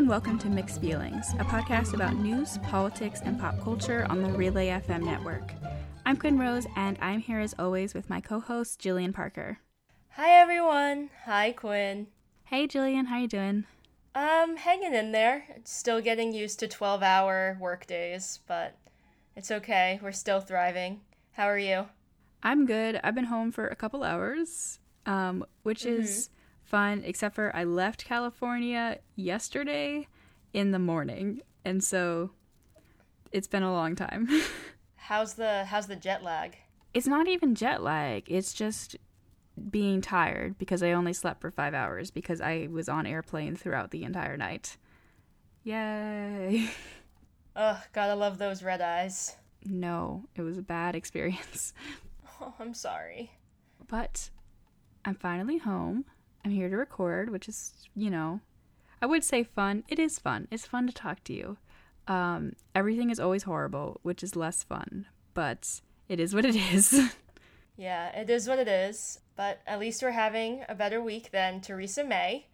and welcome to Mixed Feelings, a podcast about news, politics, and pop culture on the Relay FM network. I'm Quinn Rose, and I'm here as always with my co-host Jillian Parker. Hi everyone. Hi Quinn. Hey Jillian, how you doing? Um, hanging in there. Still getting used to 12-hour work days, but it's okay. We're still thriving. How are you? I'm good. I've been home for a couple hours, um, which mm-hmm. is fun, except for I left California yesterday in the morning, and so it's been a long time. how's the how's the jet lag? It's not even jet lag. It's just being tired because I only slept for 5 hours because I was on airplane throughout the entire night. Yay. Ugh, gotta love those red eyes. No, it was a bad experience. Oh, I'm sorry. But I'm finally home. I'm here to record, which is, you know, I would say fun. It is fun. It's fun to talk to you. Um, everything is always horrible, which is less fun, but it is what it is. yeah, it is what it is. But at least we're having a better week than Theresa May.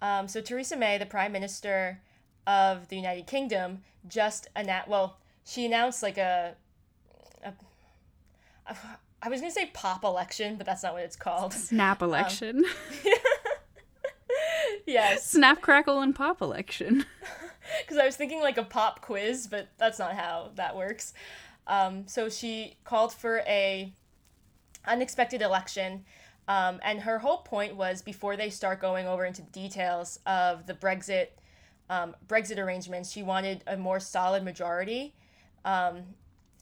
Um, so Theresa May, the Prime Minister of the United Kingdom, just announced. Well, she announced like a, a, a I was gonna say pop election, but that's not what it's called. Snap um, election. Um, yes. Snap, crackle, and pop election. Because I was thinking like a pop quiz, but that's not how that works. Um, so she called for a unexpected election, um, and her whole point was before they start going over into details of the Brexit um, Brexit arrangements, she wanted a more solid majority um,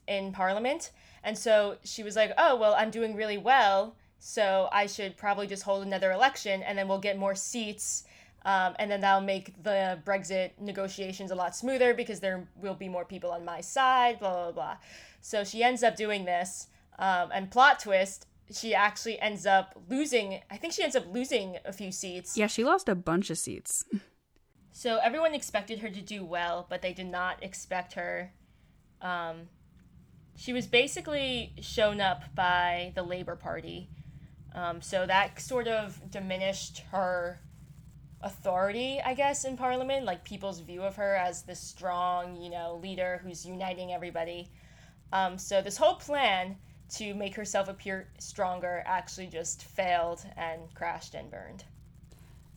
in Parliament. And so she was like, oh, well, I'm doing really well. So I should probably just hold another election and then we'll get more seats. Um, and then that'll make the Brexit negotiations a lot smoother because there will be more people on my side, blah, blah, blah. So she ends up doing this. Um, and plot twist, she actually ends up losing, I think she ends up losing a few seats. Yeah, she lost a bunch of seats. So everyone expected her to do well, but they did not expect her um, she was basically shown up by the Labour Party. Um, so that sort of diminished her authority, I guess, in Parliament, like people's view of her as this strong, you know, leader who's uniting everybody. Um, so this whole plan to make herself appear stronger actually just failed and crashed and burned.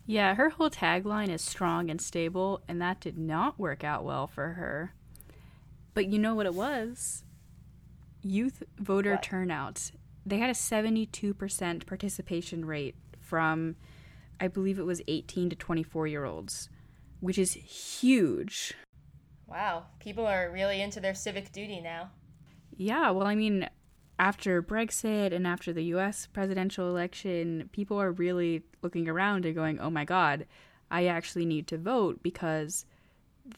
Yeah, her whole tagline is strong and stable, and that did not work out well for her. But you know what it was? Youth voter what? turnout. They had a 72% participation rate from, I believe it was 18 to 24 year olds, which is huge. Wow, people are really into their civic duty now. Yeah, well, I mean, after Brexit and after the US presidential election, people are really looking around and going, oh my God, I actually need to vote because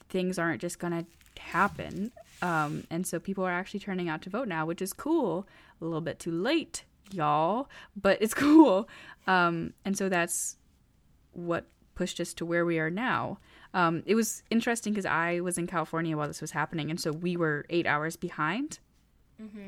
things aren't just going to happen. Um, and so people are actually turning out to vote now, which is cool. A little bit too late, y'all, but it's cool. Um, and so that's what pushed us to where we are now. Um, it was interesting because I was in California while this was happening, and so we were eight hours behind. Mm-hmm.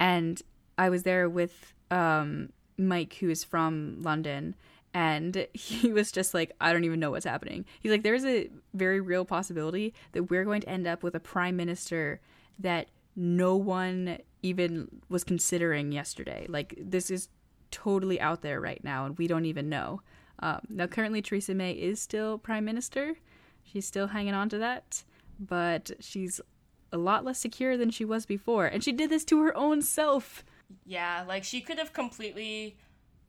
And I was there with um, Mike, who is from London, and he was just like i don't even know what's happening. He's like there's a very real possibility that we're going to end up with a prime minister that no one even was considering yesterday. Like this is totally out there right now and we don't even know. Um, now currently theresa may is still prime minister. She's still hanging on to that but she's a lot less secure than she was before. And she did this to her own self. Yeah like she could have completely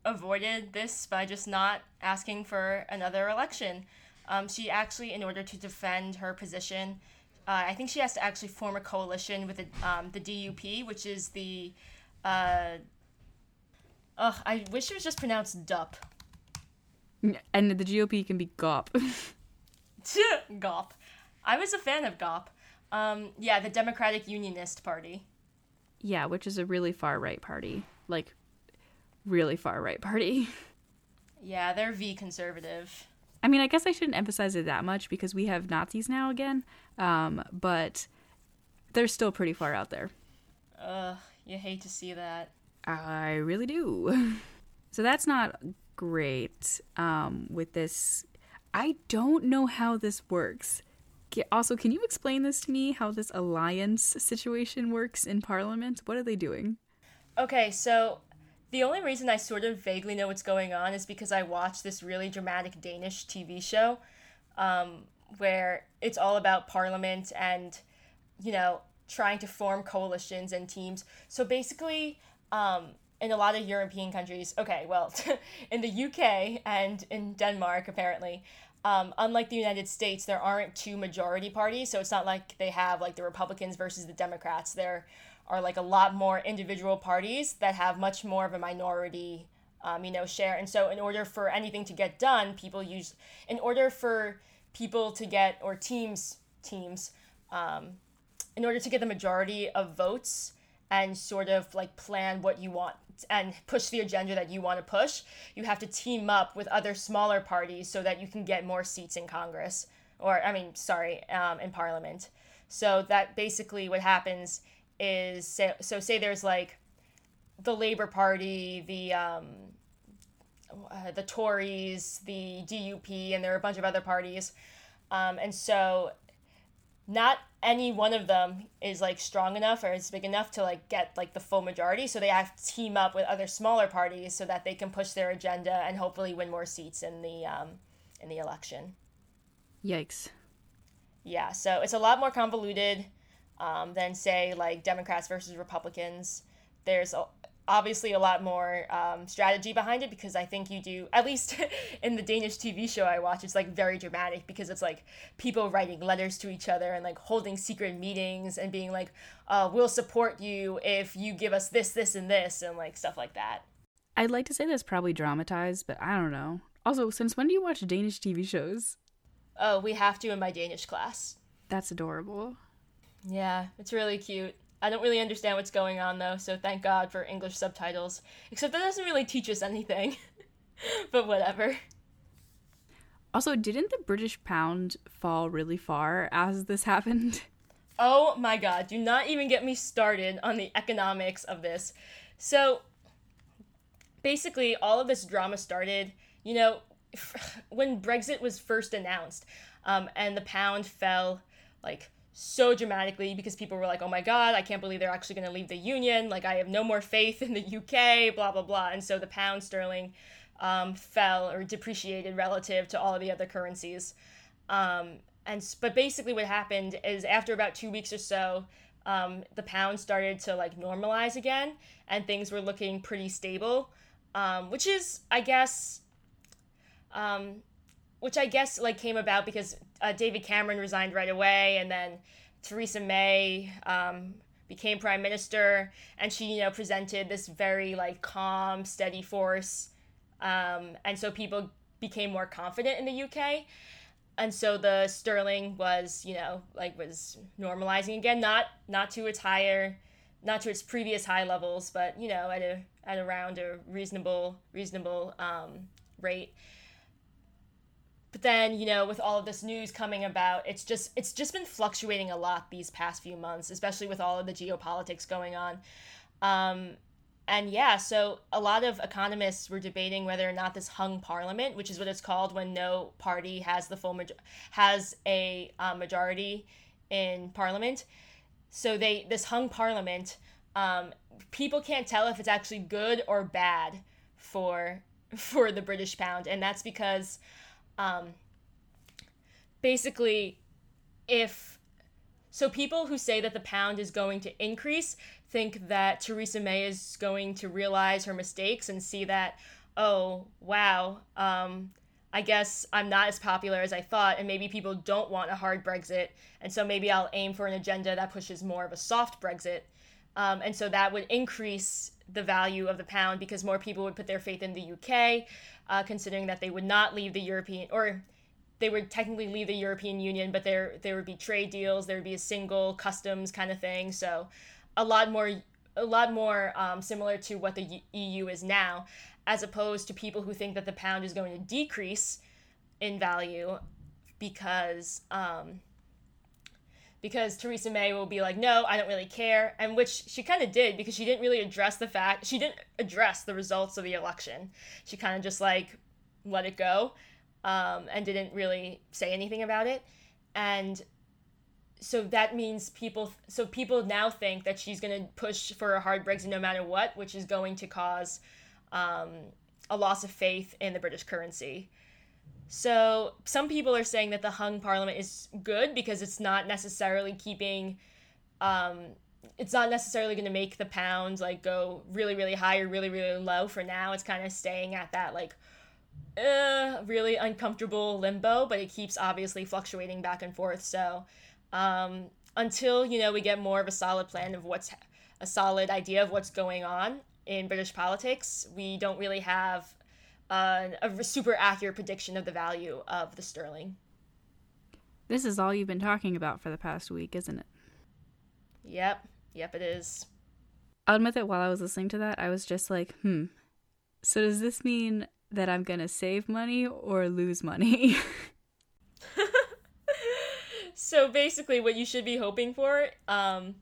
avoided this by just not asking for another election. Um, she actually, in order to defend her position, uh, I think she has to actually form a coalition with the, um, the DUP, which is the. Uh, ugh, I wish it was just pronounced DUP. And the GOP can be GOP. GOP. I was a fan of GOP. Um, yeah, the Democratic Unionist Party. Yeah, which is a really far right party. Like, really far right party. Yeah, they're V conservative. I mean, I guess I shouldn't emphasize it that much because we have Nazis now again, um, but they're still pretty far out there. Ugh, you hate to see that. I really do. so that's not great um, with this. I don't know how this works. Also, can you explain this to me how this alliance situation works in Parliament? What are they doing? Okay, so the only reason I sort of vaguely know what's going on is because I watched this really dramatic Danish TV show um, where it's all about Parliament and, you know, trying to form coalitions and teams. So basically, um, in a lot of European countries, okay, well, in the UK and in Denmark, apparently, um, unlike the United States, there aren't two majority parties. So it's not like they have like the Republicans versus the Democrats. There are like a lot more individual parties that have much more of a minority, um, you know, share. And so in order for anything to get done, people use, in order for people to get, or teams, teams, um, in order to get the majority of votes and sort of like plan what you want and push the agenda that you want to push, you have to team up with other smaller parties so that you can get more seats in Congress or I mean, sorry, um, in Parliament. So that basically what happens is say, so say there's like the Labor Party, the um, uh, the Tories, the DUP, and there are a bunch of other parties, um, and so not any one of them is like strong enough or is big enough to like get like the full majority. So they have to team up with other smaller parties so that they can push their agenda and hopefully win more seats in the um, in the election. Yikes. Yeah so it's a lot more convoluted um, than say like democrats versus republicans there's a, obviously a lot more um, strategy behind it because I think you do at least in the Danish TV show I watch it's like very dramatic because it's like people writing letters to each other and like holding secret meetings and being like uh, we'll support you if you give us this this and this and like stuff like that. I'd like to say that's probably dramatized but I don't know. Also, since when do you watch Danish TV shows? Oh, we have to in my Danish class. That's adorable. Yeah, it's really cute. I don't really understand what's going on though, so thank God for English subtitles. Except that doesn't really teach us anything. but whatever. Also, didn't the British pound fall really far as this happened? Oh my god, do not even get me started on the economics of this. So, basically, all of this drama started, you know, when Brexit was first announced, um, and the pound fell like so dramatically because people were like, oh my God, I can't believe they're actually going to leave the Union. Like, I have no more faith in the UK, blah, blah, blah. And so the pound sterling um, fell or depreciated relative to all of the other currencies. Um, and but basically, what happened is after about two weeks or so, um, the pound started to like normalize again, and things were looking pretty stable, um, which is, I guess, um, which I guess like came about because uh, David Cameron resigned right away, and then Theresa May um, became prime minister, and she you know presented this very like calm, steady force, um, and so people became more confident in the UK, and so the sterling was you know like was normalizing again, not not to its higher, not to its previous high levels, but you know at a at around a reasonable reasonable um, rate but then you know with all of this news coming about it's just it's just been fluctuating a lot these past few months especially with all of the geopolitics going on. Um, and yeah so a lot of economists were debating whether or not this hung parliament which is what it's called when no party has the full major- has a uh, majority in parliament. So they this hung parliament um, people can't tell if it's actually good or bad for for the british pound. And that's because um, basically, if so, people who say that the pound is going to increase think that Theresa May is going to realize her mistakes and see that, oh, wow, um, I guess I'm not as popular as I thought, and maybe people don't want a hard Brexit, and so maybe I'll aim for an agenda that pushes more of a soft Brexit. Um, and so that would increase the value of the pound because more people would put their faith in the UK uh, considering that they would not leave the European or they would technically leave the European Union, but there there would be trade deals, there would be a single customs kind of thing. So a lot more a lot more um, similar to what the EU is now, as opposed to people who think that the pound is going to decrease in value because um, because Theresa May will be like, no, I don't really care, and which she kind of did because she didn't really address the fact she didn't address the results of the election. She kind of just like let it go. um, and didn't really say anything about it. And so that means people so people now think that she's going to push for a hard brexit no matter what which is going to cause um, a loss of faith in the british currency so some people are saying that the hung parliament is good because it's not necessarily keeping um, it's not necessarily going to make the pounds like go really really high or really really low for now. It's kind of staying at that like uh, really uncomfortable limbo but it keeps obviously fluctuating back and forth. So um, until you know we get more of a solid plan of what's a solid idea of what's going on in british politics we don't really have uh, a super accurate prediction of the value of the sterling this is all you've been talking about for the past week isn't it yep Yep, it is. I'll admit that while I was listening to that, I was just like, hmm. So does this mean that I'm going to save money or lose money? so basically, what you should be hoping for, um,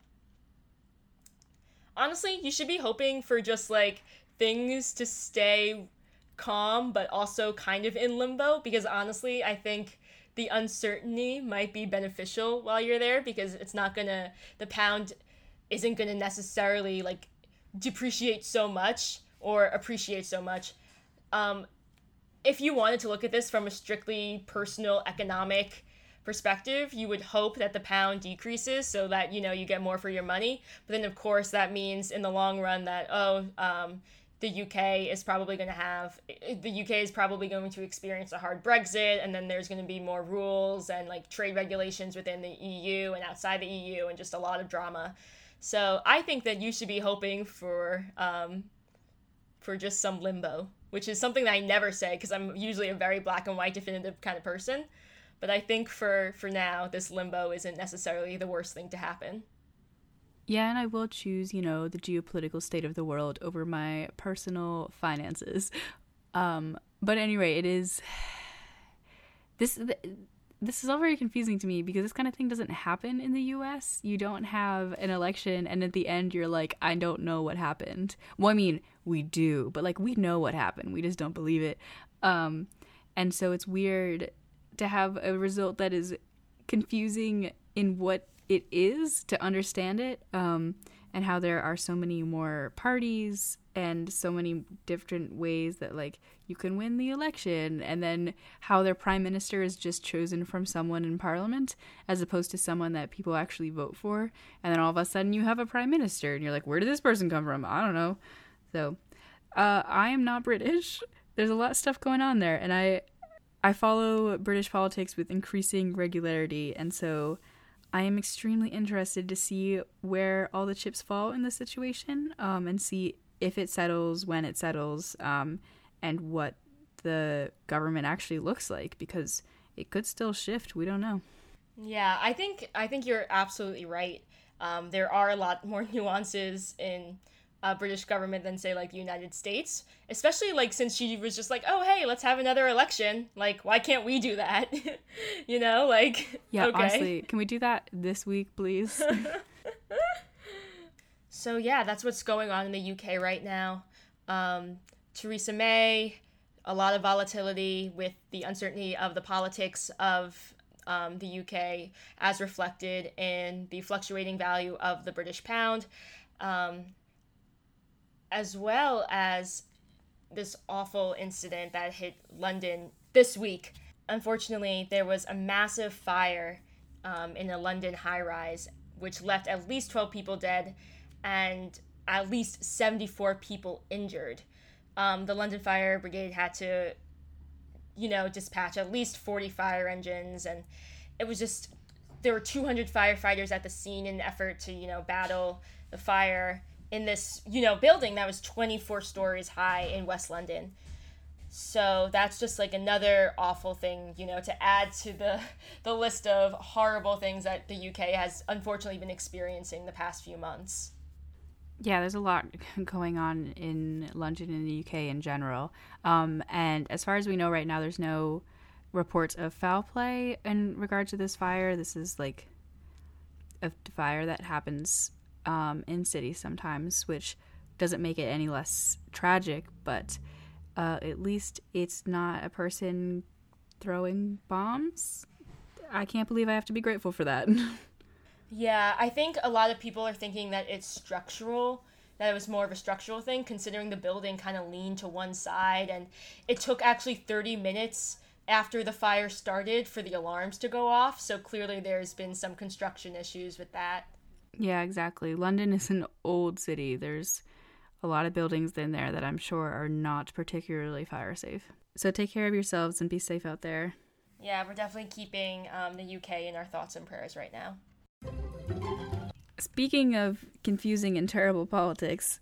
honestly, you should be hoping for just like things to stay calm, but also kind of in limbo. Because honestly, I think the uncertainty might be beneficial while you're there because it's not gonna, the pound isn't to necessarily like depreciate so much or appreciate so much. Um, if you wanted to look at this from a strictly personal economic perspective, you would hope that the pound decreases so that you know you get more for your money. But then, of course, that means in the long run that oh, um, the UK is probably going to have the UK is probably going to experience a hard Brexit, and then there's going to be more rules and like trade regulations within the EU and outside the EU, and just a lot of drama. So I think that you should be hoping for um, for just some limbo, which is something that I never say because I'm usually a very black and white definitive kind of person. But I think for for now, this limbo isn't necessarily the worst thing to happen. Yeah, and I will choose, you know, the geopolitical state of the world over my personal finances. Um, but anyway, it is this this is all very confusing to me because this kind of thing doesn't happen in the US. You don't have an election and at the end you're like, I don't know what happened. Well, I mean, we do, but like we know what happened. We just don't believe it. Um, and so it's weird to have a result that is confusing in what it is to understand it. Um, and how there are so many more parties and so many different ways that like you can win the election and then how their prime minister is just chosen from someone in parliament as opposed to someone that people actually vote for. And then all of a sudden you have a prime minister and you're like where did this person come from? I don't know. So uh, i am not british. There's a lot of stuff going on there and i i follow british politics with increasing regularity and so I am extremely interested to see where all the chips fall in the situation um, and see if it settles, when it settles, um, and what the government actually looks like because it could still shift. We don't know. Yeah, I think I think you're absolutely right. Um, there are a lot more nuances in uh, British government than say like the United States, especially like since she was just like, oh hey, let's have another election. Like, why can't we do that? you know, like yeah, okay. honestly, can we do that this week, please? so yeah, that's what's going on in the UK right now. Um, Theresa May, a lot of volatility with the uncertainty of the politics of um, the UK as reflected in the fluctuating value of the British pound. Um, as well as this awful incident that hit London this week. Unfortunately, there was a massive fire um, in a London high rise, which left at least 12 people dead and at least 74 people injured. Um, the London Fire Brigade had to, you know, dispatch at least 40 fire engines, and it was just there were 200 firefighters at the scene in an effort to, you know, battle the fire in this, you know, building that was 24 stories high in West London. So that's just like another awful thing, you know, to add to the the list of horrible things that the UK has unfortunately been experiencing the past few months. Yeah, there's a lot going on in London and the UK in general. Um, and as far as we know right now, there's no reports of foul play in regard to this fire. This is like a fire that happens um, in cities sometimes, which doesn't make it any less tragic, but uh, at least it's not a person throwing bombs. I can't believe I have to be grateful for that. yeah, I think a lot of people are thinking that it's structural, that it was more of a structural thing, considering the building kind of leaned to one side, and it took actually 30 minutes after the fire started for the alarms to go off. So clearly, there's been some construction issues with that. Yeah, exactly. London is an old city. There's a lot of buildings in there that I'm sure are not particularly fire safe. So take care of yourselves and be safe out there. Yeah, we're definitely keeping um, the UK in our thoughts and prayers right now. Speaking of confusing and terrible politics,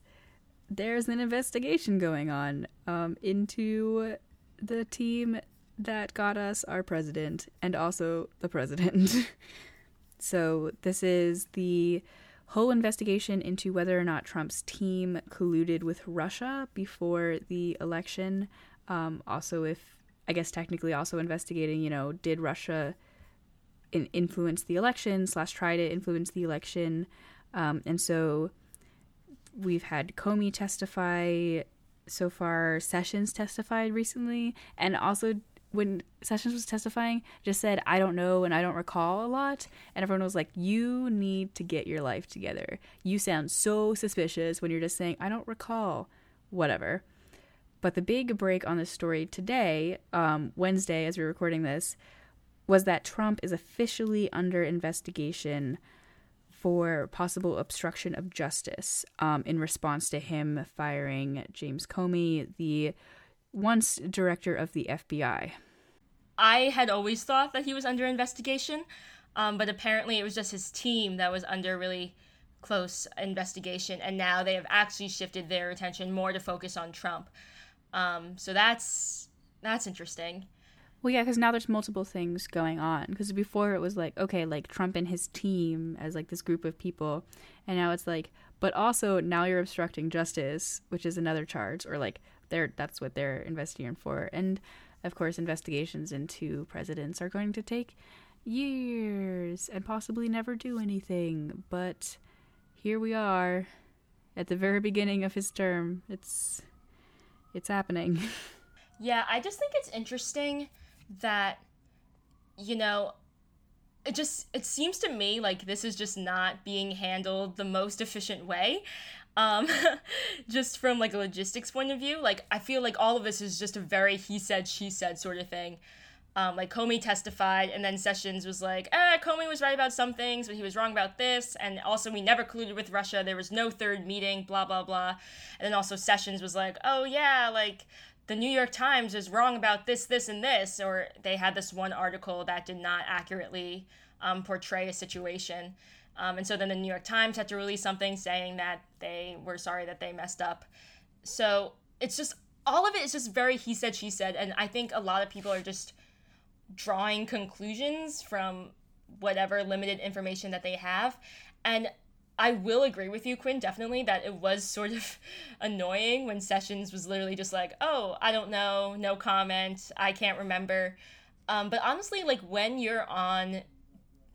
there's an investigation going on um, into the team that got us our president and also the president. so, this is the whole investigation into whether or not Trump's team colluded with Russia before the election. Um, also, if I guess technically also investigating, you know, did Russia in- influence the election slash try to influence the election? Um, and so we've had Comey testify so far. Sessions testified recently, and also when Sessions was testifying, just said, I don't know and I don't recall a lot. And everyone was like, You need to get your life together. You sound so suspicious when you're just saying, I don't recall, whatever. But the big break on this story today, um, Wednesday, as we're recording this, was that Trump is officially under investigation for possible obstruction of justice um, in response to him firing James Comey, the once director of the FBI. I had always thought that he was under investigation, um, but apparently it was just his team that was under really close investigation, and now they have actually shifted their attention more to focus on Trump. Um, so that's that's interesting. Well, yeah, because now there's multiple things going on. Because before it was like, okay, like Trump and his team as like this group of people, and now it's like, but also now you're obstructing justice, which is another charge, or like they're that's what they're investigating for. And of course, investigations into presidents are going to take years and possibly never do anything. But here we are at the very beginning of his term. It's it's happening. yeah, I just think it's interesting that you know it just it seems to me like this is just not being handled the most efficient way um just from like a logistics point of view like i feel like all of this is just a very he said she said sort of thing um, like Comey testified, and then Sessions was like, eh, Comey was right about some things, but he was wrong about this. And also, we never colluded with Russia. There was no third meeting, blah, blah, blah. And then also, Sessions was like, oh, yeah, like the New York Times is wrong about this, this, and this. Or they had this one article that did not accurately um, portray a situation. Um, and so then the New York Times had to release something saying that they were sorry that they messed up. So it's just all of it is just very he said, she said. And I think a lot of people are just drawing conclusions from whatever limited information that they have. And I will agree with you, Quinn, definitely that it was sort of annoying when Sessions was literally just like, oh, I don't know, no comment, I can't remember. Um, but honestly, like when you're on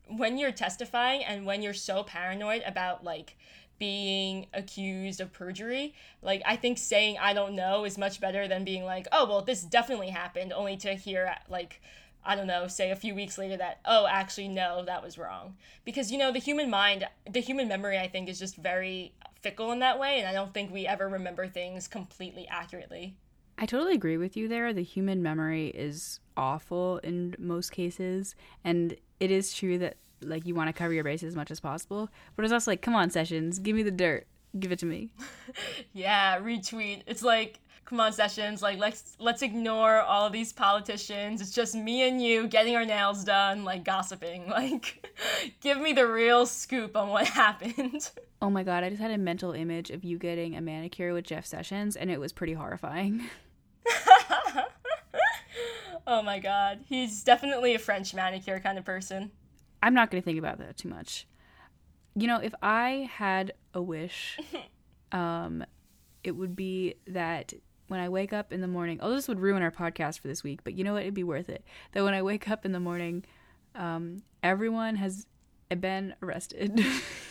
when you're testifying and when you're so paranoid about like being accused of perjury like i think saying i don't know is much better than being like oh well this definitely happened only to hear like i don't know say a few weeks later that oh actually no that was wrong because you know the human mind the human memory i think is just very fickle in that way and i don't think we ever remember things completely accurately I totally agree with you there. The human memory is awful in most cases, and it is true that like you want to cover your bases as much as possible. But it's also like, come on, Sessions, give me the dirt, give it to me. yeah, retweet. It's like, come on, Sessions, like let's let's ignore all of these politicians. It's just me and you getting our nails done, like gossiping. Like, give me the real scoop on what happened. Oh my god, I just had a mental image of you getting a manicure with Jeff Sessions, and it was pretty horrifying. Oh my god. He's definitely a French manicure kind of person. I'm not going to think about that too much. You know, if I had a wish, um, it would be that when I wake up in the morning, oh, this would ruin our podcast for this week, but you know what? It'd be worth it. That when I wake up in the morning, um, everyone has been arrested.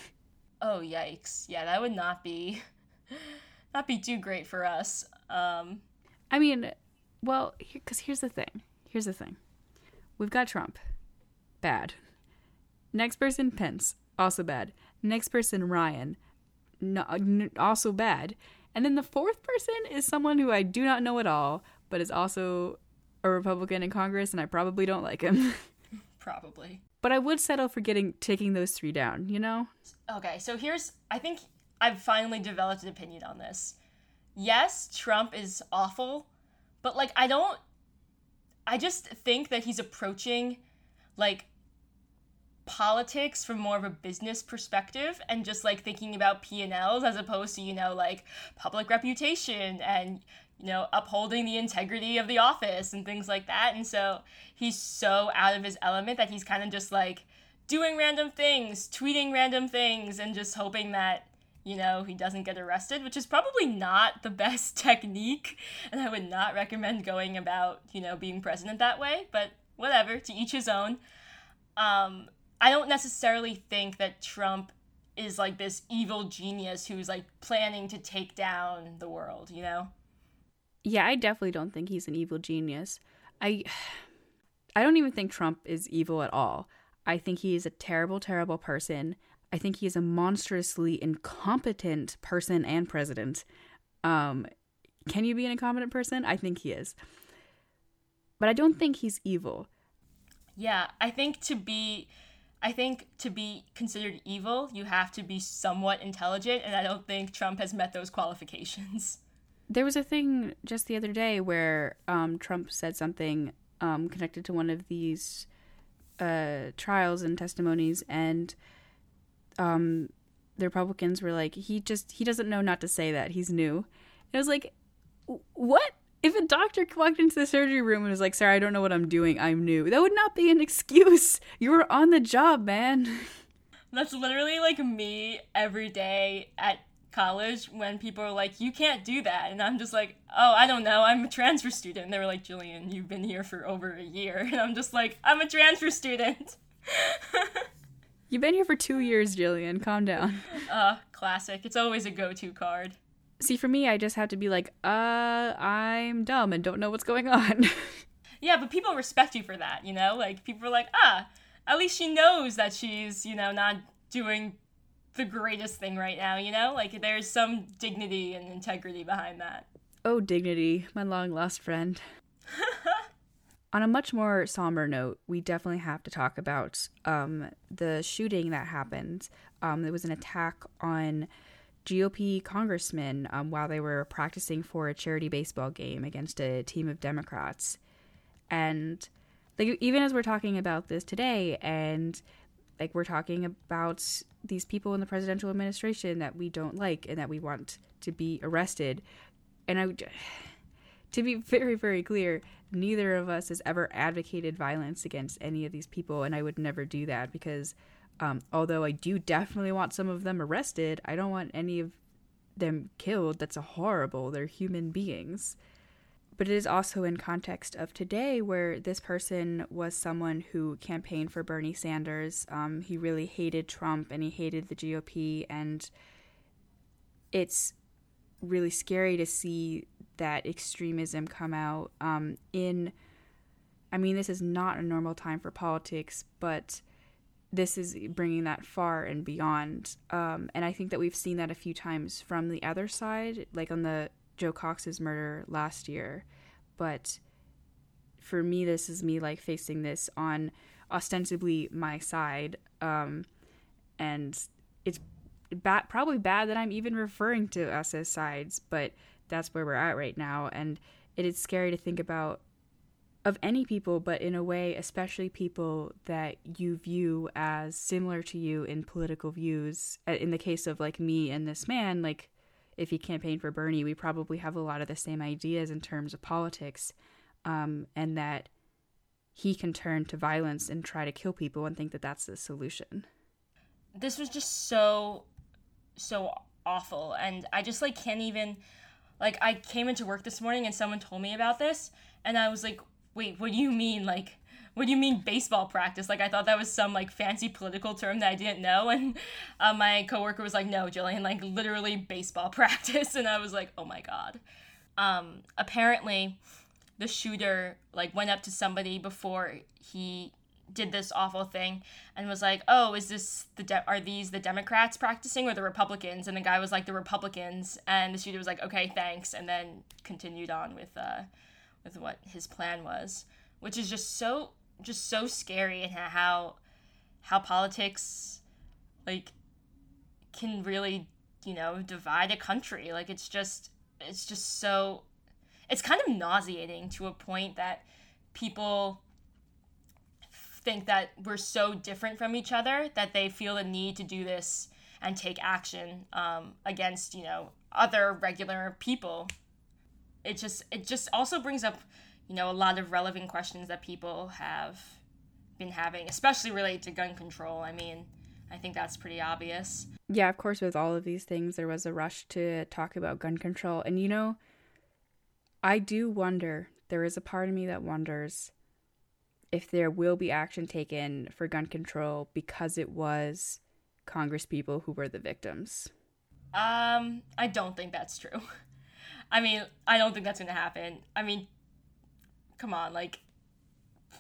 oh, yikes. Yeah, that would not be not be too great for us. Um, I mean, well, because here's the thing. Here's the thing. we've got Trump. Bad. Next person, Pence. Also bad. Next person, Ryan. No, uh, n- also bad. And then the fourth person is someone who I do not know at all, but is also a Republican in Congress, and I probably don't like him. Probably. but I would settle for getting taking those three down. You know? Okay, so here's I think I've finally developed an opinion on this. Yes, Trump is awful, but like I don't I just think that he's approaching like politics from more of a business perspective and just like thinking about P&Ls as opposed to, you know, like public reputation and you know, upholding the integrity of the office and things like that. And so he's so out of his element that he's kind of just like doing random things, tweeting random things, and just hoping that, you know, he doesn't get arrested, which is probably not the best technique. And I would not recommend going about, you know, being president that way, but whatever, to each his own. Um, I don't necessarily think that Trump is like this evil genius who's like planning to take down the world, you know? Yeah, I definitely don't think he's an evil genius. I I don't even think Trump is evil at all. I think he is a terrible terrible person. I think he is a monstrously incompetent person and president. Um can you be an incompetent person? I think he is. But I don't think he's evil. Yeah, I think to be I think to be considered evil, you have to be somewhat intelligent and I don't think Trump has met those qualifications. There was a thing just the other day where um, Trump said something um, connected to one of these uh, trials and testimonies, and um, the Republicans were like, "He just he doesn't know not to say that. He's new." And I was like, "What?" If a doctor walked into the surgery room and was like, "Sir, I don't know what I'm doing. I'm new," that would not be an excuse. You were on the job, man. That's literally like me every day at college when people are like, you can't do that. And I'm just like, oh, I don't know. I'm a transfer student. And they were like, Jillian, you've been here for over a year. And I'm just like, I'm a transfer student. You've been here for two years, Jillian. Calm down. Uh, classic. It's always a go to card. See, for me, I just have to be like, uh, I'm dumb and don't know what's going on. yeah, but people respect you for that, you know? Like, people are like, ah, at least she knows that she's, you know, not doing the greatest thing right now, you know? Like, there's some dignity and integrity behind that. Oh, dignity, my long lost friend. On a much more somber note, we definitely have to talk about um, the shooting that happened. Um, there was an attack on GOP congressmen um, while they were practicing for a charity baseball game against a team of Democrats. And like even as we're talking about this today, and like we're talking about these people in the presidential administration that we don't like and that we want to be arrested, and I to be very, very clear, neither of us has ever advocated violence against any of these people, and I would never do that because um, although I do definitely want some of them arrested, I don't want any of them killed. That's a horrible. They're human beings. But it is also in context of today, where this person was someone who campaigned for Bernie Sanders. Um, he really hated Trump and he hated the GOP, and it's really scary to see that extremism come out um, in i mean this is not a normal time for politics but this is bringing that far and beyond. Um, and i think that we've seen that a few times from the other side like on the Jo Cox's murder last year. But for me this is me like facing this on ostensibly my side um, and it's bad probably bad that i'm even referring to us as sides but that's where we're at right now. And it is scary to think about of any people but in a way especially people that you view as similar to you in political views. In the case of like me and this man like if he campaigned for bernie we probably have a lot of the same ideas in terms of politics um, and that he can turn to violence and try to kill people and think that that's the solution. This was just so so awful and i just like can't even like I came into work this morning and someone told me about this and I was like, "Wait, what do you mean like what do you mean baseball practice? Like I thought that was some like fancy political term that I didn't know. And uh, my coworker was like, "No, Jillian, like literally baseball practice." And I was like, "Oh my god." Um, apparently, the shooter like went up to somebody before he did this awful thing and was like, "Oh, is this the de- are these the Democrats practicing or the Republicans?" And the guy was like, "The Republicans." And the shooter was like, "Okay, thanks," and then continued on with uh with what his plan was, which is just so just so scary and how how politics like can really, you know, divide a country. Like it's just it's just so it's kind of nauseating to a point that people think that we're so different from each other that they feel the need to do this and take action um, against you know other regular people. It just it just also brings up you know a lot of relevant questions that people have been having especially related to gun control. I mean i think that's pretty obvious. Yeah of course with all of these things there was a rush to talk about gun control. And you know i do wonder there is a part of me that wonders if there will be action taken for gun control because it was Congress people who were the victims. Um, I don't think that's true. I mean, I don't think that's going to happen. I mean, come on, like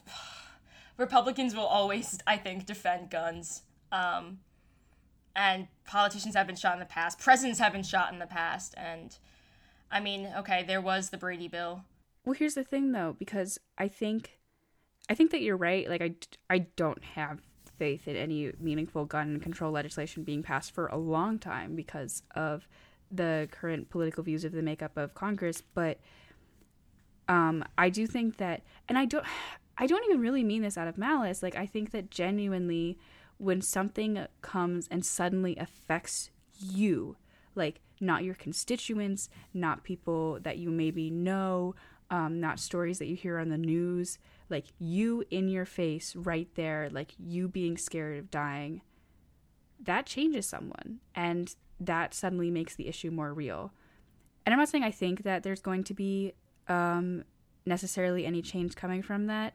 Republicans will always, I think, defend guns. Um, and politicians have been shot in the past. Presidents have been shot in the past, and I mean, okay, there was the Brady bill. Well, here's the thing, though, because I think I think that you're right. Like I, I don't have faith in any meaningful gun control legislation being passed for a long time because of the current political views of the makeup of Congress. But um, I do think that, and I don't, I don't even really mean this out of malice. Like I think that genuinely, when something comes and suddenly affects you, like not your constituents, not people that you maybe know, um, not stories that you hear on the news like you in your face right there like you being scared of dying that changes someone. And that suddenly makes the issue more real. And i'm not saying i think that there's going to be um, necessarily any change coming from that.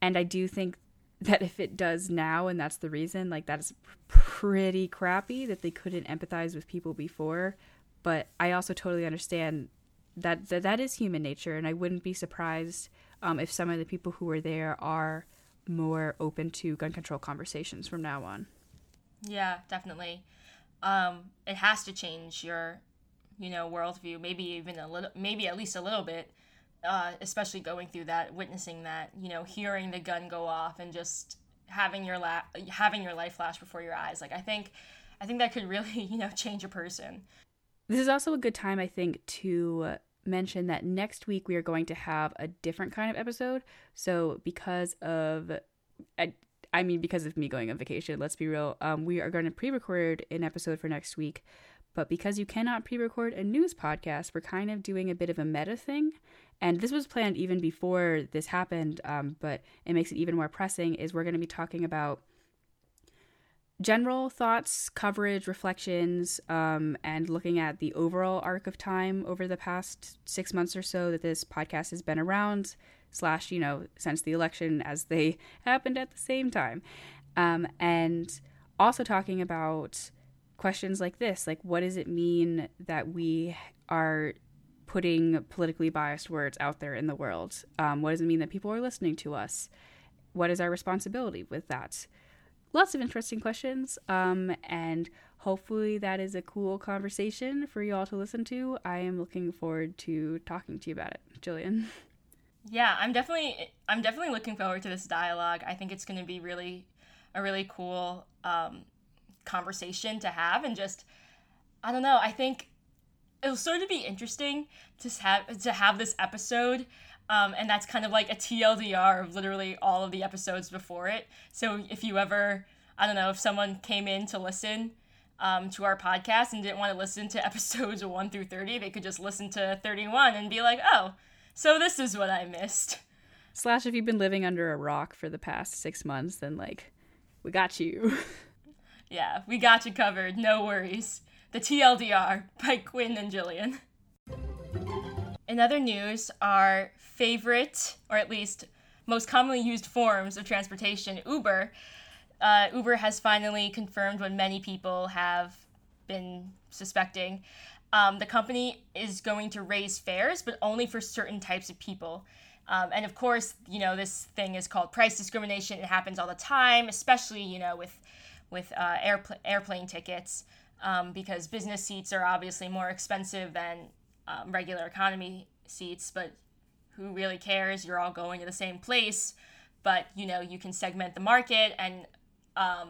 And i do think that if it does now and that's the reason like that's pretty crappy that they couldn't empathize with people before. But i also totally understand that that, that is human nature. And i wouldn't be surprised um, if some of the people who were there are more open to gun control conversations from now on. Yeah, definitely. Um, it has to change your, you know, worldview. Maybe even a little, maybe at least a little bit. Uh, especially going through that, witnessing that, you know, hearing the gun go off and just having your la- having your life flash before your eyes. Like I think, I think that could really, you know, change a person. This is also a good time, I think, to mention that next week we are going to have a different kind of episode. So because of I, I mean because of me going on vacation, let's be real, um, we are going to pre-record an episode for next week. But because you cannot pre-record a news podcast, we're kind of doing a bit of a meta thing. And this was planned even before this happened, um, but it makes it even more pressing. Is we're going to be talking about general thoughts, coverage, reflections, um, and looking at the overall arc of time over the past six months or so that this podcast has been around, slash, you know, since the election as they happened at the same time. Um, and also talking about questions like this like, what does it mean that we are putting politically biased words out there in the world? Um, what does it mean that people are listening to us? What is our responsibility with that? Lots of interesting questions. Um, and hopefully that is a cool conversation for you all to listen to. I am looking forward to talking to you about it, Jillian. Yeah, I'm definitely I'm definitely looking forward to this dialogue. I think it's going to be really a really cool um, conversation to have, and just I don't know. I think it'll sort of be interesting to have to have this episode um, and that's kind of like a TLDR of literally all of the episodes before it. So if you ever, I don't know, if someone came in to listen um, to our podcast and didn't want to listen to episodes 1 through 30, they could just listen to 31 and be like, oh, so this is what I missed. Slash, if you've been living under a rock for the past six months, then like, we got you. yeah, we got you covered. No worries. The TLDR by Quinn and Jillian. In other news, our favorite, or at least most commonly used forms of transportation, Uber, uh, Uber has finally confirmed what many people have been suspecting. um, the company is going to raise fares, but only for certain types of people. Um, and of course, you know, this thing is called price discrimination. It happens all the time, especially, you know, with, with uh, airpl- airplane tickets, um, because business seats are obviously more expensive than um, regular economy seats. But who really cares? You're all going to the same place. But, you know, you can segment the market and um,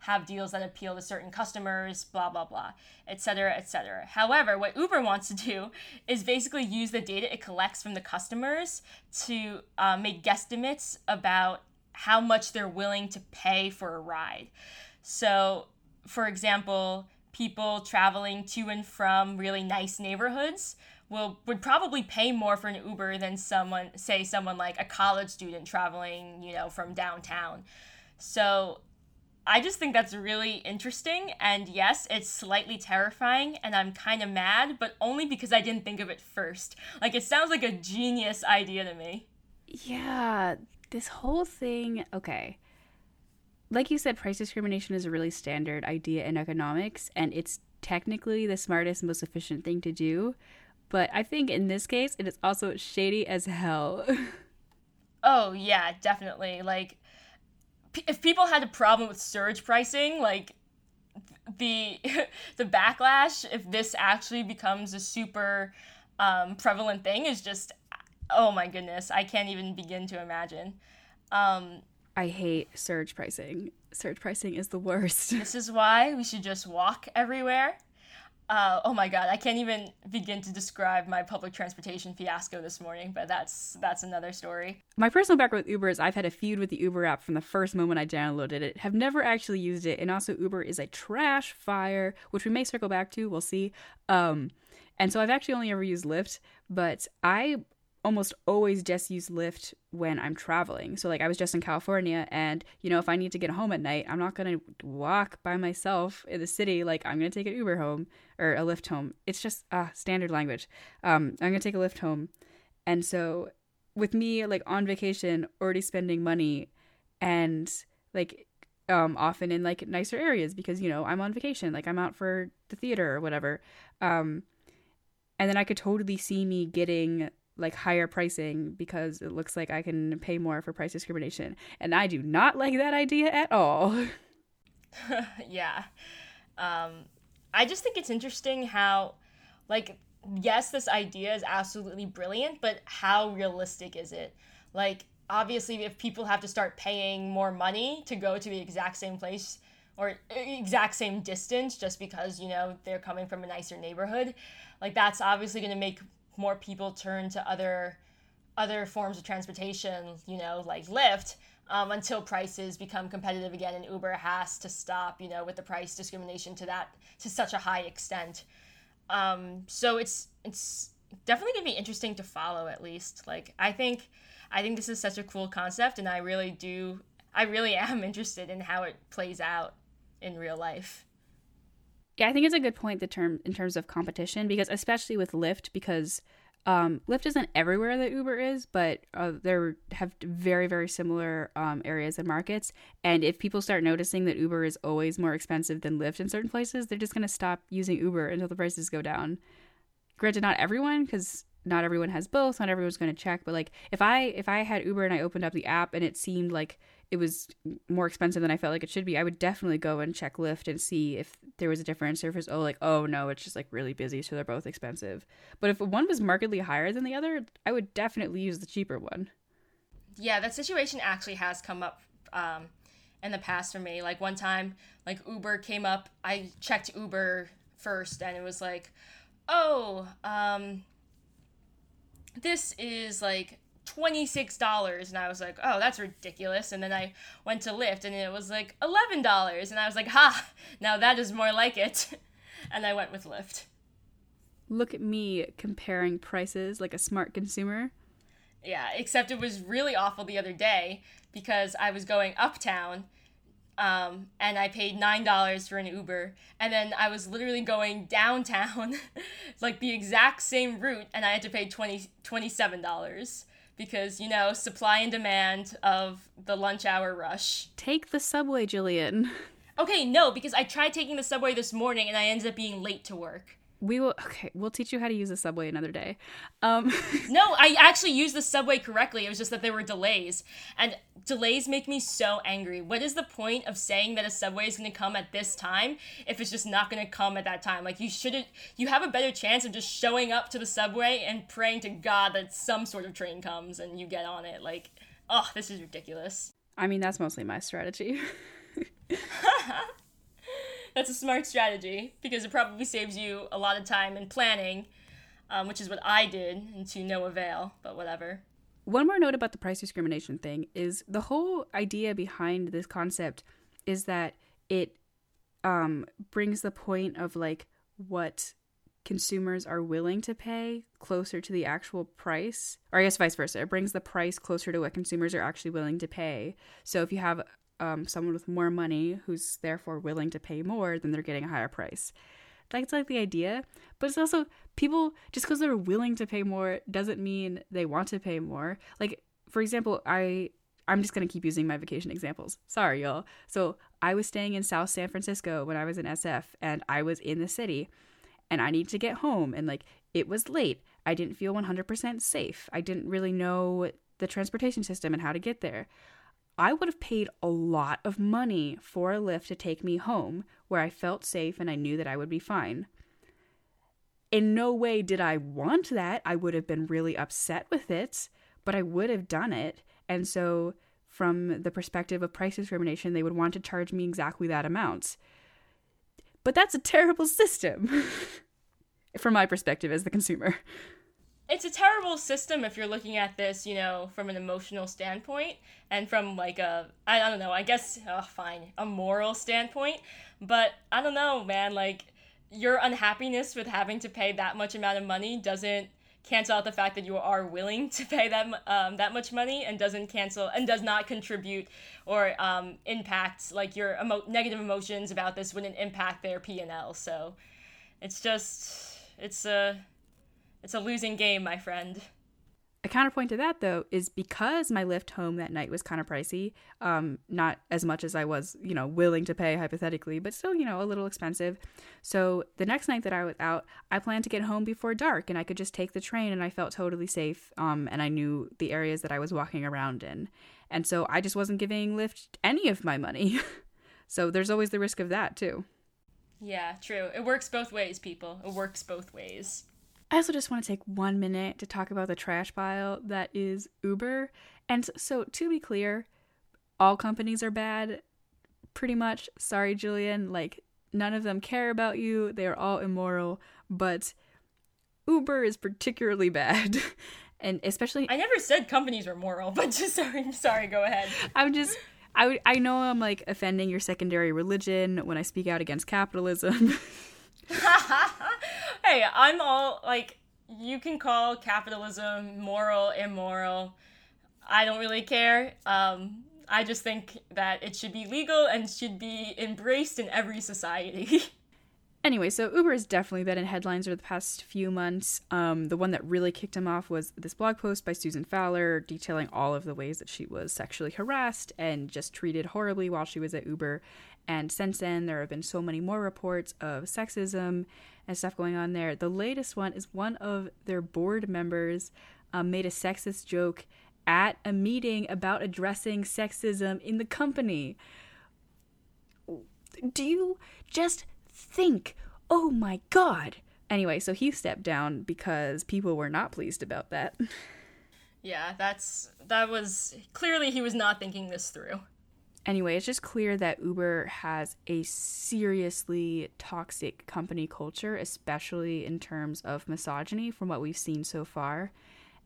have deals that appeal to certain customers, blah, blah, blah, etc., etc. However, what Uber wants to do is basically use the data it collects from the customers to uh, make guesstimates about how much they're willing to pay for a ride. So, for example, people traveling to and from really nice neighborhoods will would probably pay more for an Uber than someone say someone like a college student traveling, you know, from downtown. So I just think that's really interesting. And yes, it's slightly terrifying, and I'm kind of mad, but only because I didn't think of it first. Like, it sounds like a genius idea to me. Yeah, this whole thing, okay. Like you said, price discrimination is a really standard idea in economics, and it's technically the smartest, most efficient thing to do. But I think in this case, it is also shady as hell. oh, yeah, definitely. Like, if people had a problem with surge pricing, like the the backlash if this actually becomes a super um, prevalent thing is just oh my goodness, I can't even begin to imagine. Um, I hate surge pricing. Surge pricing is the worst. This is why we should just walk everywhere. Uh, oh my god, I can't even begin to describe my public transportation fiasco this morning, but that's that's another story. My personal background with Uber is I've had a feud with the Uber app from the first moment I downloaded it. Have never actually used it, and also Uber is a trash fire, which we may circle back to. We'll see. Um, and so I've actually only ever used Lyft, but I almost always just use Lyft when I'm traveling. So like I was just in California and you know if I need to get home at night, I'm not going to walk by myself in the city like I'm going to take an Uber home or a Lyft home. It's just uh standard language. Um I'm going to take a Lyft home. And so with me like on vacation already spending money and like um often in like nicer areas because you know I'm on vacation, like I'm out for the theater or whatever. Um and then I could totally see me getting like higher pricing because it looks like I can pay more for price discrimination. And I do not like that idea at all. yeah. Um, I just think it's interesting how, like, yes, this idea is absolutely brilliant, but how realistic is it? Like, obviously, if people have to start paying more money to go to the exact same place or exact same distance just because, you know, they're coming from a nicer neighborhood, like, that's obviously going to make more people turn to other other forms of transportation, you know, like Lyft, um, until prices become competitive again, and Uber has to stop, you know, with the price discrimination to that to such a high extent. Um, so it's it's definitely gonna be interesting to follow at least. Like I think I think this is such a cool concept, and I really do I really am interested in how it plays out in real life. Yeah, I think it's a good point the term in terms of competition because especially with Lyft because um, Lyft isn't everywhere that Uber is, but uh, they have very very similar um, areas and markets. And if people start noticing that Uber is always more expensive than Lyft in certain places, they're just going to stop using Uber until the prices go down. Granted, not everyone because not everyone has both. Not everyone's going to check, but like if I if I had Uber and I opened up the app and it seemed like it was more expensive than I felt like it should be, I would definitely go and check Lyft and see if there was a difference or if it's oh like oh no it's just like really busy so they're both expensive. But if one was markedly higher than the other, I would definitely use the cheaper one. Yeah, that situation actually has come up um, in the past for me. Like one time, like Uber came up, I checked Uber first, and it was like, oh, um, this is like $26 and I was like, "Oh, that's ridiculous." And then I went to Lyft and it was like $11 and I was like, "Ha, now that is more like it." and I went with Lyft. Look at me comparing prices like a smart consumer. Yeah, except it was really awful the other day because I was going uptown um, and I paid nine dollars for an Uber, and then I was literally going downtown, like the exact same route, and I had to pay 20 27 dollars because you know supply and demand of the lunch hour rush. Take the subway, Jillian. Okay, no, because I tried taking the subway this morning and I ended up being late to work. We will okay we'll teach you how to use the subway another day. Um no i actually used the subway correctly. It was just that there were delays. And delays make me so angry. What is the point of saying that a subway is going to come at this time if it's just not going to come at that time? Like you shouldn't you have a better chance of just showing up to the subway and praying to god that some sort of train comes and you get on it. Like oh this is ridiculous. I mean that's mostly my strategy that's a smart strategy because it probably saves you a lot of time in planning, um, which is what I did, and to no avail, but whatever. One more note about the price discrimination thing is the whole idea behind this concept is that it um, brings the point of like what consumers are willing to pay closer to the actual price, or I guess vice versa. It brings the price closer to what consumers are actually willing to pay. So if you have um, someone with more money who's therefore willing to pay more, then they're getting a higher price. That's like the idea. But it's also people, just because they're willing to pay more doesn't mean they want to pay more. Like, for example, I. I'm just to keep using my vacation examples. Sorry, y'all. So, I was staying in South San Francisco when I was in SF and I was in the city and I needed to get home and like it was late. I didn't feel 100% safe. I didn't really know the transportation system and how to get there. I would have paid a lot of money for a lift to take me home where I felt safe and I knew that I would be fine. In no way did I want that. I would have been really upset with it, but I would have done it. And so, from the perspective of price discrimination, they would want to charge me exactly that amount. But that's a terrible system, from my perspective as the consumer it's a terrible system if you're looking at this, you know, from an emotional standpoint and from like a I, don't know, I guess oh, fine, a moral standpoint, but I don't know, man, like your unhappiness with having to pay that much amount of money doesn't cancel out the fact that you are willing to pay that um, that much money and doesn't cancel and does not contribute or um, impact like your emo- negative emotions about this wouldn't impact their P and L. So it's just it's a it's a losing game, my friend. A counterpoint to that, though, is because my Lyft home that night was kind of pricey, um, not as much as I was, you know, willing to pay hypothetically, but still, you know, a little expensive. So the next night that I was out, I planned to get home before dark and I could just take the train and I felt totally safe. Um, and I knew the areas that I was walking around in. And so I just wasn't giving Lyft any of my money. so there's always the risk of that, too. Yeah, true. It works both ways, people. It works both ways. I also just want to take one minute to talk about the trash pile that is Uber. And so, to be clear, all companies are bad, pretty much. Sorry, Jillian. Like, none of them care about you, they are all immoral. But Uber is particularly bad. and especially. I never said companies were moral, but just sorry, sorry, go ahead. I'm just. I, I know I'm like offending your secondary religion when I speak out against capitalism. hey, I'm all like, you can call capitalism moral, immoral. I don't really care. Um, I just think that it should be legal and should be embraced in every society. anyway, so Uber has definitely been in headlines over the past few months. Um, the one that really kicked him off was this blog post by Susan Fowler detailing all of the ways that she was sexually harassed and just treated horribly while she was at Uber. And since then, there have been so many more reports of sexism and stuff going on there. The latest one is one of their board members um, made a sexist joke at a meeting about addressing sexism in the company. Do you just think, oh my god? Anyway, so he stepped down because people were not pleased about that. Yeah, that's that was clearly he was not thinking this through. Anyway, it's just clear that Uber has a seriously toxic company culture, especially in terms of misogyny from what we've seen so far.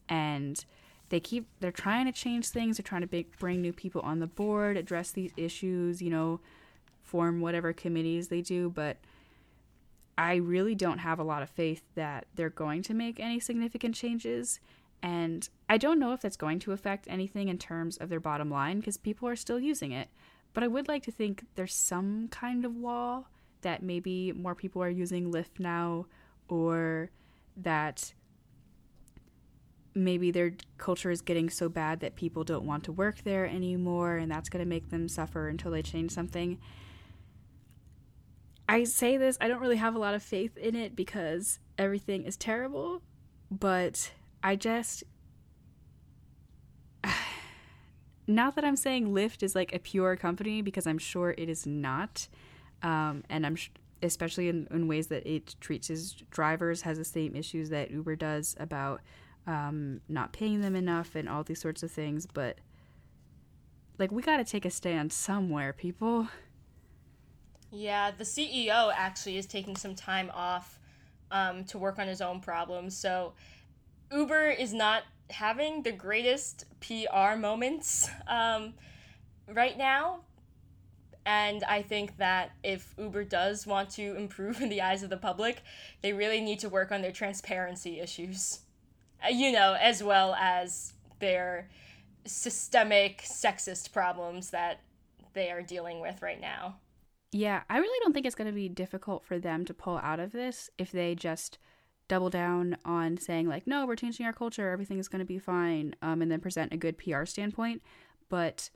And they keep they're trying to change things, they're trying to bring new people on the board, address these issues, you know, form whatever committees they do, but I really don't have a lot of faith that they're going to make any significant changes. And I don't know if that's going to affect anything in terms of their bottom line because people are still using it. But I would like to think there's some kind of wall that maybe more people are using Lyft now or that maybe their culture is getting so bad that people don't want to work there anymore and that's going to make them suffer until they change something. I say this, I don't really have a lot of faith in it because everything is terrible, but I just not that I'm saying Lyft is like a pure company because I'm sure it is not. Um, and I'm sh- especially in, in, ways that it treats its drivers has the same issues that Uber does about um, not paying them enough and all these sorts of things. But like, we got to take a stand somewhere, people. Yeah, the CEO actually is taking some time off um, to work on his own problems. So Uber is not having the greatest PR moments um, right now. And I think that if Uber does want to improve in the eyes of the public, they really need to work on their transparency issues. Uh, you know, as well as their systemic sexist problems that they are dealing with right now. Yeah, I really don't think it's going to be difficult for them to pull out of this if they just double down on saying like no we're changing our culture everything is going to be fine um, and then present a good pr standpoint. But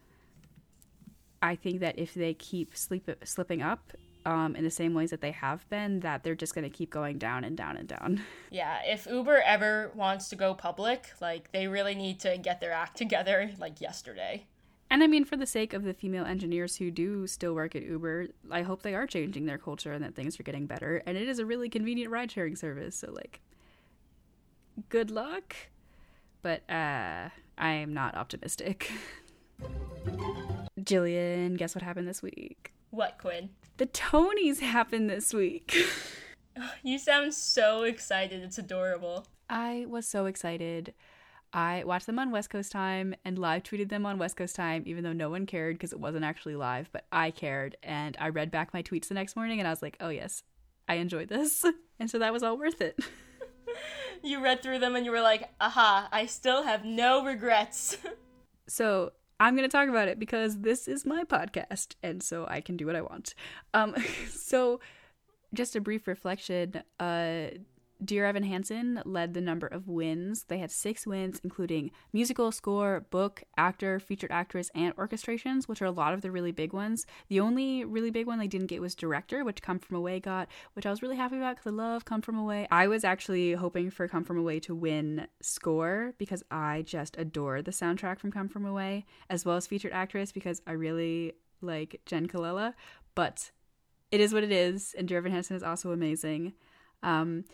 i think that if they keep sleep, slipping up um, in the same ways that they have been that they're just going to keep going down and down and down. Yeah if uber ever wants to go public like they really need to get their act together like yesterday and I mean, for the sake of the female engineers who do still work at Uber, I hope they are changing their culture and that things are getting better. And it is a really convenient ride sharing service. So, like, good luck. But uh, I am not optimistic. Jillian, guess what happened this week? What, Quinn? The Tonys happened this week. you sound so excited. It's adorable. I was so excited. I watched them on West Coast time and live tweeted them on West Coast time, even though no one cared because it wasn't actually live, but I cared. And I read back my tweets the next morning and I was like, oh, yes, I enjoyed this. And so that was all worth it. you read through them and you were like, aha, I still have no regrets. so I'm going to talk about it because this is my podcast and so I can do what I want. Um, so just a brief reflection. Uh, Dear Evan Hansen led the number of wins. They had six wins, including musical score, book, actor, featured actress, and orchestrations, which are a lot of the really big ones. The only really big one they didn't get was director, which Come From Away got, which I was really happy about because I love Come From Away. I was actually hoping for Come From Away to win score because I just adore the soundtrack from Come From Away, as well as featured actress because I really like Jenn Colella. But it is what it is, and Dear Evan Hansen is also amazing. Um,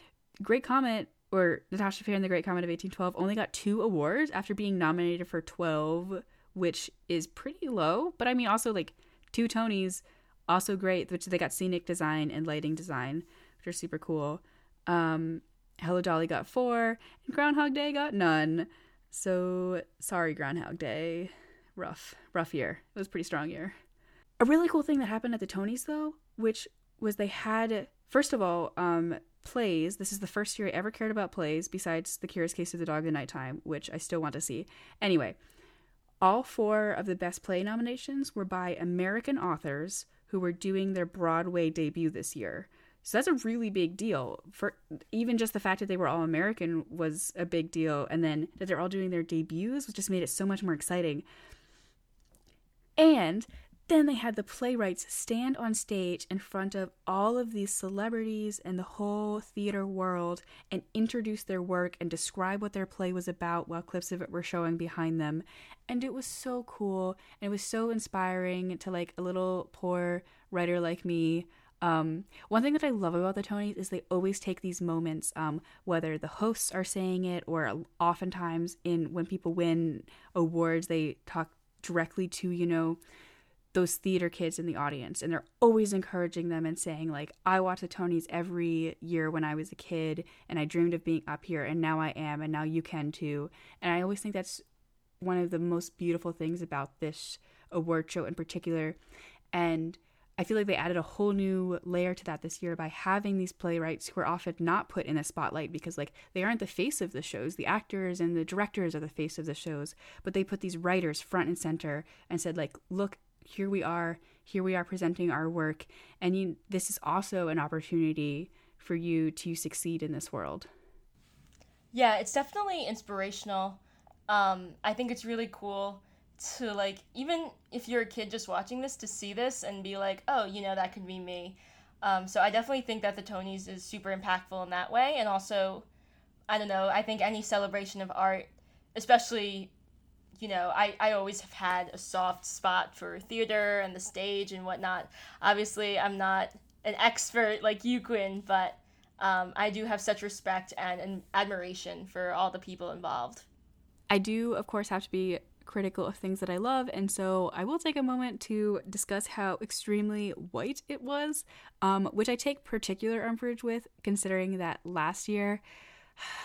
Great Comet or Natasha Pierre and the Great Comet of 1812 only got two awards after being nominated for 12, which is pretty low. But I mean, also like two Tonys, also great, which they got scenic design and lighting design, which are super cool. Um, Hello Dolly got four, and Groundhog Day got none. So sorry, Groundhog Day. Rough, rough year. It was pretty strong year. A really cool thing that happened at the Tonys, though, which was they had first of all, um, plays. This is the first year I ever cared about plays, besides The Curious Case of the Dog in the Nighttime, which I still want to see. Anyway, all four of the Best Play nominations were by American authors who were doing their Broadway debut this year. So that's a really big deal. For even just the fact that they were all American was a big deal, and then that they're all doing their debuts which just made it so much more exciting. And then they had the playwrights stand on stage in front of all of these celebrities and the whole theater world and introduce their work and describe what their play was about while clips of it were showing behind them. And it was so cool and it was so inspiring to like a little poor writer like me. Um, one thing that I love about the Tonys is they always take these moments, um, whether the hosts are saying it or oftentimes in when people win awards, they talk directly to you know those theater kids in the audience and they're always encouraging them and saying like i watched the tonys every year when i was a kid and i dreamed of being up here and now i am and now you can too. And i always think that's one of the most beautiful things about this award show in particular. And i feel like they added a whole new layer to that this year by having these playwrights who are often not put in the spotlight because like they aren't the face of the shows. The actors and the directors are the face of the shows but they put these writers front and center and said like look here we are here we are presenting our work and you, this is also an opportunity for you to succeed in this world yeah it's definitely inspirational um, i think it's really cool to like even if you're a kid just watching this to see this and be like oh you know that could be me Um, so I definitely think that the Tonys is super impactful in that way, and also, I don't know. I think any celebration of art, especially, you know, I I always have had a soft spot for theater and the stage and whatnot. Obviously, I'm not an expert like you, Quinn, but um, I do have such respect and, and admiration for all the people involved. I do, of course, have to be critical of things that I love, and so I will take a moment to discuss how extremely white it was, um, which I take particular umbrage with, considering that last year.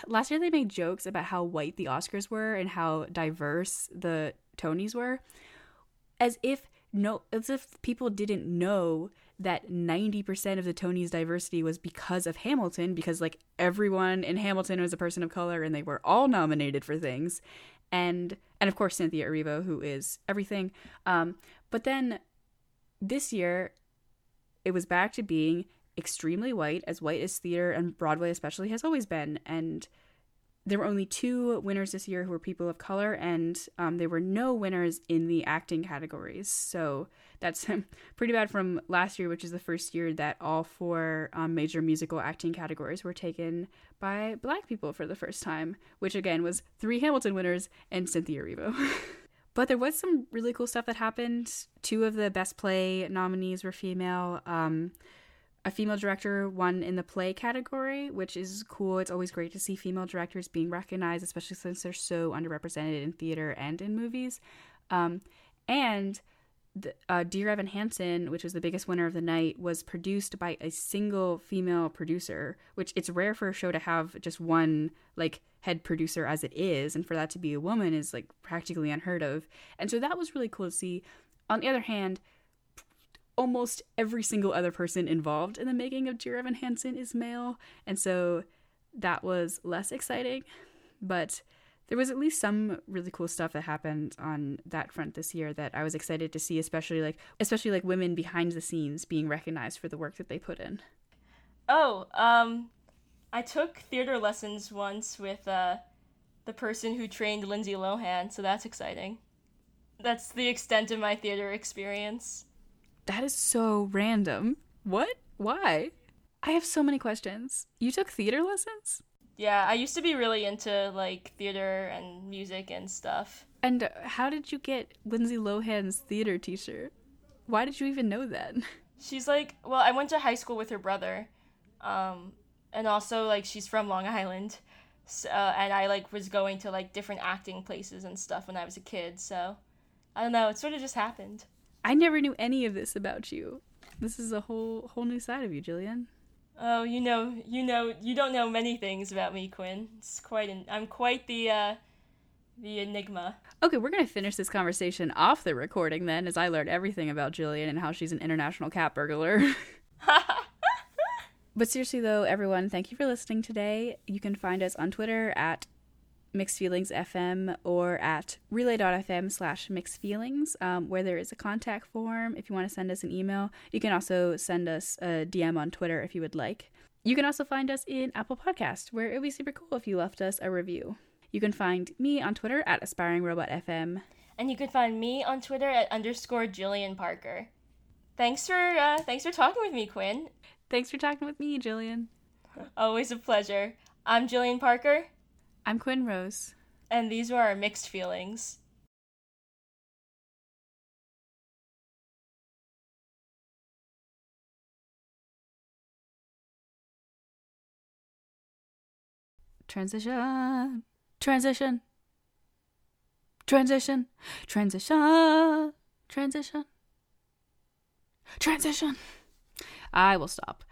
Last year, they made jokes about how white the Oscars were and how diverse the Tonys were, as if no, as if people didn't know that 90% of the Tonys diversity was because of Hamilton, because like everyone in Hamilton was a person of color and they were all nominated for things. And and of course Cynthia Erivo, who is everything. Um, but then this year it was back to being extremely white, as white as theater and Broadway especially has always been. And there were only two winners this year who were people of color, and um, there were no winners in the acting categories. So that's pretty bad from last year, which is the first year that all four um, major musical acting categories were taken by black people for the first time, which again was three Hamilton winners and Cynthia Erivo. but there was some really cool stuff that happened. Two of the best play nominees were female. Um, a female director won in the play category, which is cool. It's always great to see female directors being recognized, especially since they're so underrepresented in theater and in movies. Um, and the, uh, Dear Evan Hansen, which was the biggest winner of the night, was produced by a single female producer, which it's rare for a show to have just one like head producer as it is, and for that to be a woman is like practically unheard of. And so that was really cool to see. On the other hand, almost every single other person involved in the making of Dear Evan Hansen is male, and so that was less exciting. But there was at least some really cool stuff that happened on that front this year that I was excited to see, especially like especially like women behind the scenes being recognized for the work that they put in. Oh, um, I took theater lessons once with uh, the person who trained Lindsay Lohan, so that's exciting. That's the extent of my theater experience. That is so random. What? Why? I have so many questions. You took theater lessons? Yeah, I used to be really into like theater and music and stuff. And how did you get Lindsay Lohan's theater teacher? Why did you even know that? She's like, well, I went to high school with her brother. Um, and also like she's from Long Island. So, uh, and I like was going to like different acting places and stuff when I was a kid. So, I don't know, it sort of just happened. I never knew any of this about you. This is a whole whole new side of you, Jillian. Oh, you know, you know, you don't know many things about me, Quinn. It's quite an I'm quite the uh the enigma. Okay, we're gonna finish this conversation off the recording then, as I learned everything about Jillian and how she's an international cat burglar. but seriously though, everyone, thank you for listening today. You can find us on Twitter at Mixed Feelings FM or at relay.fm slash mixed feelings, um, where there is a contact form if you want to send us an email. You can also send us a DM on Twitter if you would like. You can also find us in Apple Podcast, where it would be super cool if you left us a review. You can find me on Twitter at aspiringrobotfm. And you can find me on Twitter at underscore Jillian Parker. Thanks for uh, thanks for talking with me, Quinn. Thanks for talking with me, Jillian. Always a pleasure. I'm Jillian Parker. I'm Quinn Rose. And these were our mixed feelings. Transition. Transition. Transition. Transition. Transition. Transition. I will stop.